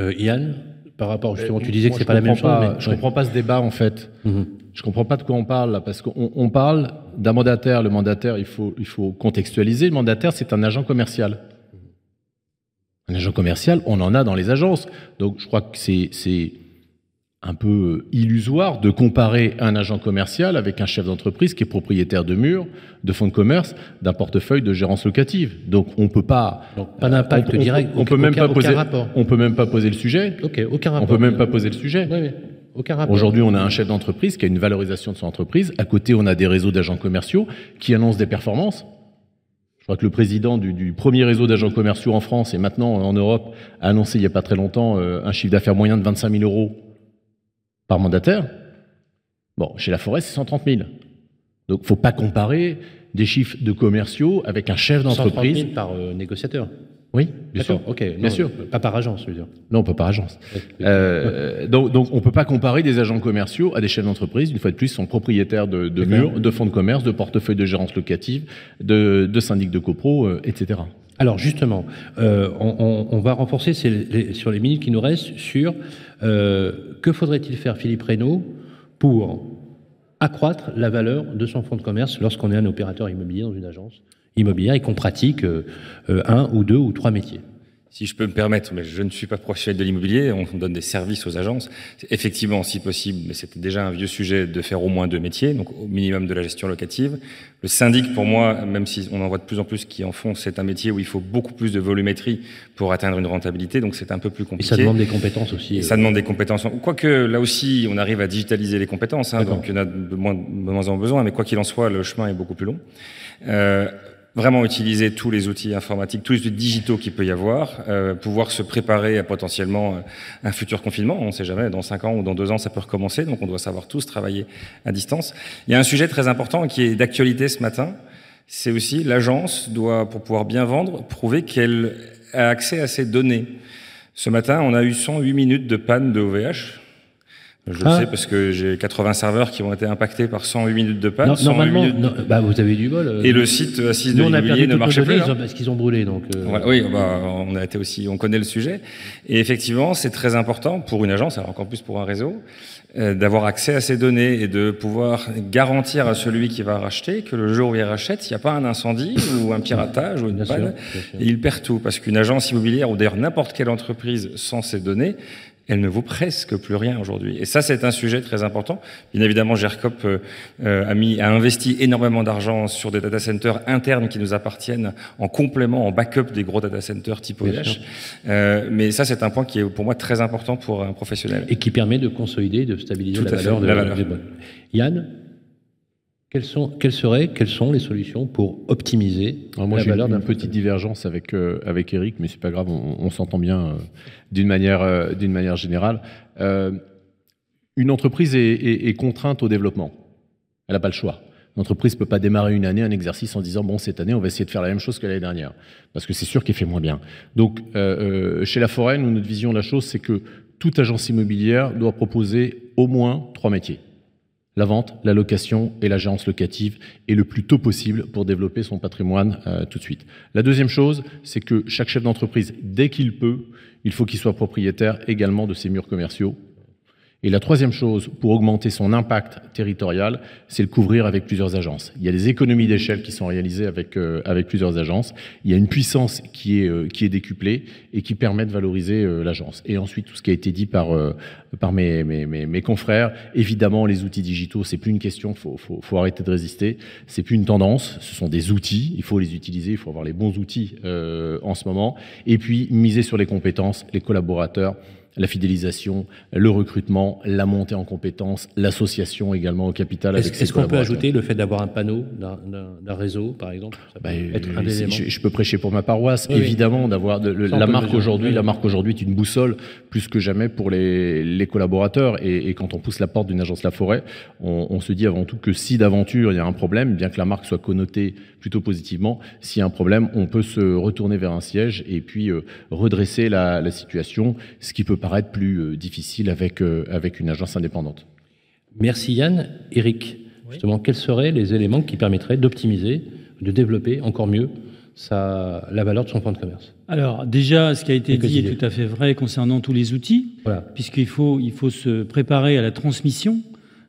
Euh, Yann, par rapport justement, tu disais que c'est pas la même chose. Mais... Je ne comprends pas ce débat en fait. Je mhm. Je comprends pas de quoi on parle là, parce qu'on parle d'un mandataire. Le mandataire, il faut, il faut contextualiser. Le mandataire, c'est un agent commercial. Un agent commercial, on en a dans les agences. Donc je crois que c'est un peu illusoire de comparer un agent commercial avec un chef d'entreprise qui est propriétaire de murs, de fonds de commerce, d'un portefeuille de gérance locative. Donc on peut pas. Donc pas d'impact direct. On, peut même pas poser. On peut même pas poser le sujet. Ok, aucun rapport. On peut même pas poser le sujet. Oui, rapport. Aujourd'hui, on a un chef d'entreprise qui a une valorisation de son entreprise. À côté, on a des réseaux d'agents commerciaux qui annoncent des performances. Je crois que le président du, du premier réseau d'agents commerciaux en France et maintenant en Europe a annoncé il n'y a pas très longtemps euh, un chiffre d'affaires moyen de 25 000 euros par mandataire. Bon, chez la forêt, c'est 130 000. Donc, faut pas comparer des chiffres de commerciaux avec un chef d'entreprise. 130 000 par euh, négociateur. Oui, bien sûr. Ok, bien non, sûr. Pas par agence, je veux dire. Non, pas par agence. Euh, donc, donc, on peut pas comparer des agents commerciaux à des chefs d'entreprise. Une fois de plus, ils sont propriétaires de, de murs, de fonds de commerce, de portefeuilles de gérance locative, de, de syndics de copro, euh, etc. Alors justement, euh, on, on, on, va renforcer les, sur les minutes qui nous restent sur que faudrait-il faire, Philippe Reynaud, pour accroître la valeur de son fonds de commerce lorsqu'on est un opérateur immobilier dans une agence? Immobilière et qu'on pratique euh, un ou deux ou trois métiers si je peux me permettre, mais je ne suis pas professionnel de l'immobilier, on donne des services aux agences. Effectivement, si possible, mais c'était déjà un vieux sujet de faire au moins deux métiers, donc au minimum de la gestion locative. Le syndic, pour moi, même si on en voit de plus en plus qui en font, c'est un métier où il faut beaucoup plus de volumétrie pour atteindre une rentabilité, donc c'est un peu plus compliqué. Et ça demande des compétences aussi. Et ça demande des compétences. Quoique là aussi, on arrive à digitaliser les compétences, hein, donc il y en a de moins, de moins en besoin, mais quoi qu'il en soit, le chemin est beaucoup plus long. Euh, vraiment utiliser tous les outils informatiques, tous les outils digitaux qu'il peut y avoir, euh, pouvoir se préparer à potentiellement un futur confinement. On ne sait jamais, dans cinq ans ou dans deux ans, ça peut recommencer, donc on doit savoir tous travailler à distance. Il y a un sujet très important qui est d'actualité ce matin, c'est aussi l'agence doit, pour pouvoir bien vendre, prouver qu'elle a accès à ces données. Ce matin, on a eu 108 minutes de panne de OVH. Je ah. le sais parce que j'ai 80 serveurs qui ont été impactés par 108 minutes de panne. Non, normalement, minutes... non, bah vous avez du bol. Euh, et le site Assise de l'immobilier ne marchait plus. Hein. Parce qu'ils ont brûlé. Donc euh... oui, bah, on a été aussi, on connaît le sujet. Et effectivement, c'est très important pour une agence, alors encore plus pour un réseau, euh, d'avoir accès à ces données et de pouvoir garantir à celui qui va racheter que le jour où il rachète, il n'y a pas un incendie ou un piratage ou une bien panne. Sûr, et il perd tout parce qu'une agence immobilière ou d'ailleurs n'importe quelle entreprise sans ces données elle ne vaut presque plus rien aujourd'hui. Et ça, c'est un sujet très important. Bien évidemment, GERCOP euh, a, mis, a investi énormément d'argent sur des data centers internes qui nous appartiennent en complément, en backup des gros data centers type OVH. Euh, mais ça, c'est un point qui est pour moi très important pour un professionnel. Et qui permet de consolider, de stabiliser Tout la valeur, fait, de, la valeur. Yann quelles, sont, quelles seraient, quelles sont les solutions pour optimiser Alors moi, la j'ai valeur une d'un petite divergence avec euh, avec Eric, mais c'est pas grave, on, on s'entend bien euh, d'une manière euh, d'une manière générale. Une entreprise est, est, est, contrainte au développement. Elle n'a pas le choix. L'entreprise peut pas démarrer une année un exercice en disant bon cette année on va essayer de faire la même chose que l'année dernière parce que c'est sûr qu'elle fait moins bien. Donc chez la Forêt, nous, notre vision de la chose, c'est que toute agence immobilière doit proposer au moins trois métiers la vente, la location et l'agence locative et le plus tôt possible pour développer son patrimoine euh, tout de suite. La deuxième chose, c'est que chaque chef d'entreprise, dès qu'il peut, il faut qu'il soit propriétaire également de ses murs commerciaux. Et la troisième chose, pour augmenter son impact territorial, c'est le couvrir avec plusieurs agences. Il y a des économies d'échelle qui sont réalisées avec, euh, avec plusieurs agences. Il y a une puissance qui est, euh, qui est décuplée et qui permet de valoriser euh, l'agence. Et ensuite, tout ce qui a été dit par, par mes, mes, mes, confrères, évidemment, les outils digitaux, c'est plus une question, il faut, faut, faut, arrêter de résister. C'est plus une tendance, ce sont des outils, il faut les utiliser, il faut avoir les bons outils en ce moment. Et puis, miser sur les compétences, les collaborateurs, la fidélisation, le recrutement, la montée en compétences, l'association également au capital. Est-ce est qu'on peut ajouter le fait d'avoir un panneau d'un réseau, par exemple? Ça bah, être un je, je, peux prêcher pour ma paroisse, oui, évidemment, oui. d'avoir la marque aujourd'hui. La marque aujourd'hui est une boussole plus que jamais pour les, les collaborateurs. Et, et, quand on pousse la porte d'une agence La Forêt, on, on, se dit avant tout que si d'aventure il y a un problème, bien que la marque soit connotée plutôt positivement, s'il y a un problème, on peut se retourner vers un siège et puis euh, redresser la, la situation, ce qui peut paraître plus euh, difficile avec, euh, avec une agence indépendante. Merci Yann. Eric, oui. justement, quels seraient les éléments qui permettraient d'optimiser, de développer encore mieux sa, la valeur de son fonds de commerce? Alors déjà, ce qui a été dit est tout à fait vrai concernant tous les outils, voilà. puisqu'il faut, il faut se préparer à la transmission.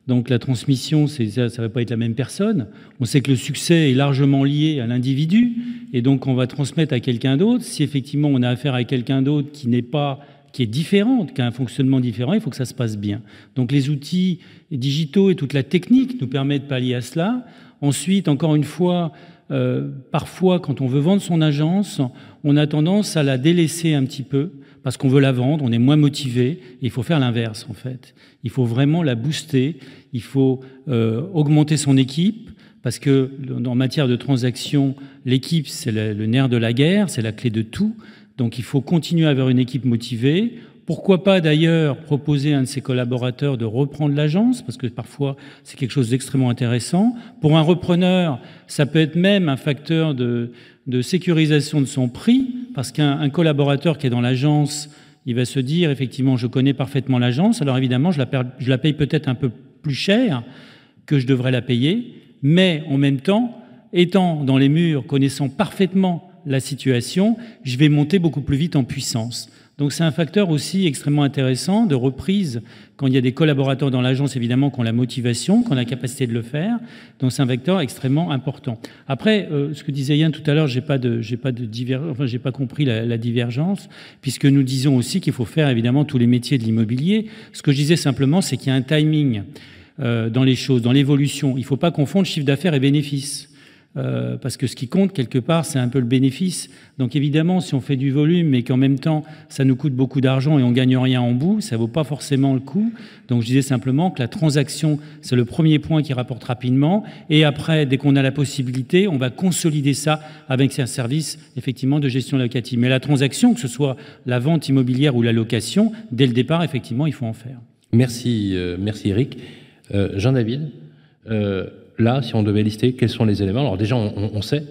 Donc la transmission, ça ne va pas être la même personne. On sait que le succès est largement lié à l'individu, et donc on va transmettre à quelqu'un d'autre. Si effectivement on a affaire à quelqu'un d'autre qui n'est pas qui est différente, qui a un fonctionnement différent, il faut que ça se passe bien. Donc les outils digitaux et toute la technique nous permettent de pallier à cela. Ensuite, encore une fois, euh, parfois, quand on veut vendre son agence, on a tendance à la délaisser un petit peu parce qu'on veut la vendre, on est moins motivé. il faut faire l'inverse, en fait. Il faut vraiment la booster. Il faut euh, augmenter son équipe parce que en matière de transaction, l'équipe, c'est le nerf de la guerre, c'est la clé de tout. Donc il faut continuer à avoir une équipe motivée. Pourquoi pas d'ailleurs proposer à un de ses collaborateurs de reprendre l'agence, parce que parfois c'est quelque chose d'extrêmement intéressant. Pour un repreneur, ça peut être même un facteur de, sécurisation de son prix, parce qu'un collaborateur qui est dans l'agence, il va se dire effectivement je connais parfaitement l'agence, alors évidemment je la, je la paye peut-être un peu plus cher que je devrais la payer, mais en même temps, étant dans les murs, connaissant parfaitement la situation, je vais monter beaucoup plus vite en puissance. Donc c'est un facteur aussi extrêmement intéressant de reprise quand il y a des collaborateurs dans l'agence, évidemment, qui ont la motivation, qui ont la capacité de le faire. Donc c'est un vecteur extrêmement important. Après, euh, ce que disait Yann tout à l'heure, j'ai pas de, j'ai pas de enfin j'ai pas compris la, divergence, puisque nous disons aussi qu'il faut faire évidemment tous les métiers de l'immobilier. Ce que je disais simplement, c'est qu'il y a un timing euh, dans les choses, dans l'évolution. Il ne faut pas confondre chiffre d'affaires et bénéfice. Euh, parce que ce qui compte quelque part, c'est un peu le bénéfice. Donc évidemment, si on fait du volume, mais qu'en même temps, ça nous coûte beaucoup d'argent et on gagne rien en bout, ça vaut pas forcément le coup. Donc je disais simplement que la transaction, c'est le premier point qui rapporte rapidement. Et après, dès qu'on a la possibilité, on va consolider ça avec un service effectivement de gestion locative. Mais la transaction, que ce soit la vente immobilière ou la location, dès le départ, effectivement, il faut en faire. Merci, euh, merci Eric. Euh, Jean-David là, si on devait lister, quels sont les éléments Alors déjà, on, sait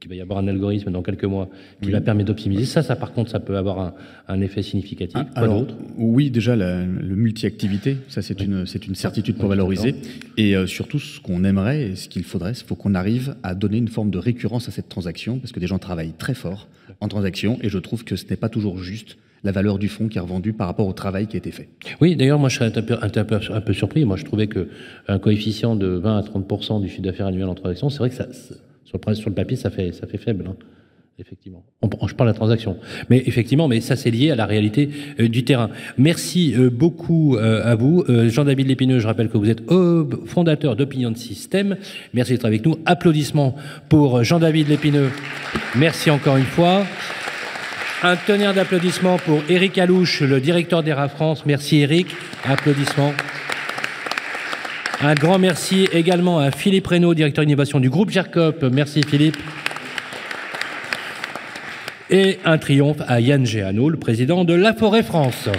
qu'il va y avoir un algorithme dans quelques mois qui va permettre d'optimiser. Ça, ça, par contre, ça peut avoir un, effet significatif. Ah, alors, oui, déjà, le multi-activité, ça, c'est une, une certitude pour valoriser. Et euh, surtout, ce qu'on aimerait et ce qu'il faudrait, c'est faut qu'on arrive à donner une forme de récurrence à cette transaction, parce que des gens travaillent très fort en transaction, et je trouve que ce n'est pas toujours juste la valeur du fonds qui est revendu par rapport au travail qui a été fait. Oui, d'ailleurs, moi, je serais un peu, surpris. Moi, je trouvais qu'un coefficient de 20 à 30 du chiffre d'affaires annuel en transaction, c'est vrai que ça, sur, le, papier, ça fait, faible. Hein, effectivement. je parle de la transaction. Mais effectivement, mais ça, c'est lié à la réalité euh, du terrain. Merci euh, beaucoup euh, à vous. Jean-David Lépineux, je rappelle que vous êtes fondateur d'Opinion de Système. Merci d'être avec nous. Applaudissements pour Jean-David Lépineux. Merci encore une fois. Un tonnerre d'applaudissements pour Eric Alouche, le directeur d'ERA France. Merci Eric. Applaudissements. Un grand merci également à Philippe Reynaud, directeur d'innovation du groupe GERCOP. Merci Philippe. Et un triomphe à Yann Géano, le président de La Forêt France.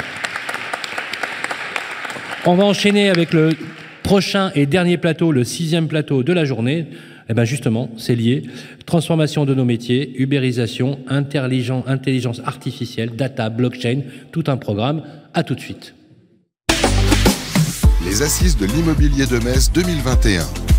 On va enchaîner avec le prochain et dernier plateau, le sixième plateau de la journée. Eh bien justement, c'est lié. Transformation de nos métiers, ubérisation, intelligence artificielle, data, blockchain, tout un programme. À tout de suite. Les assises de l'immobilier de Metz 2021.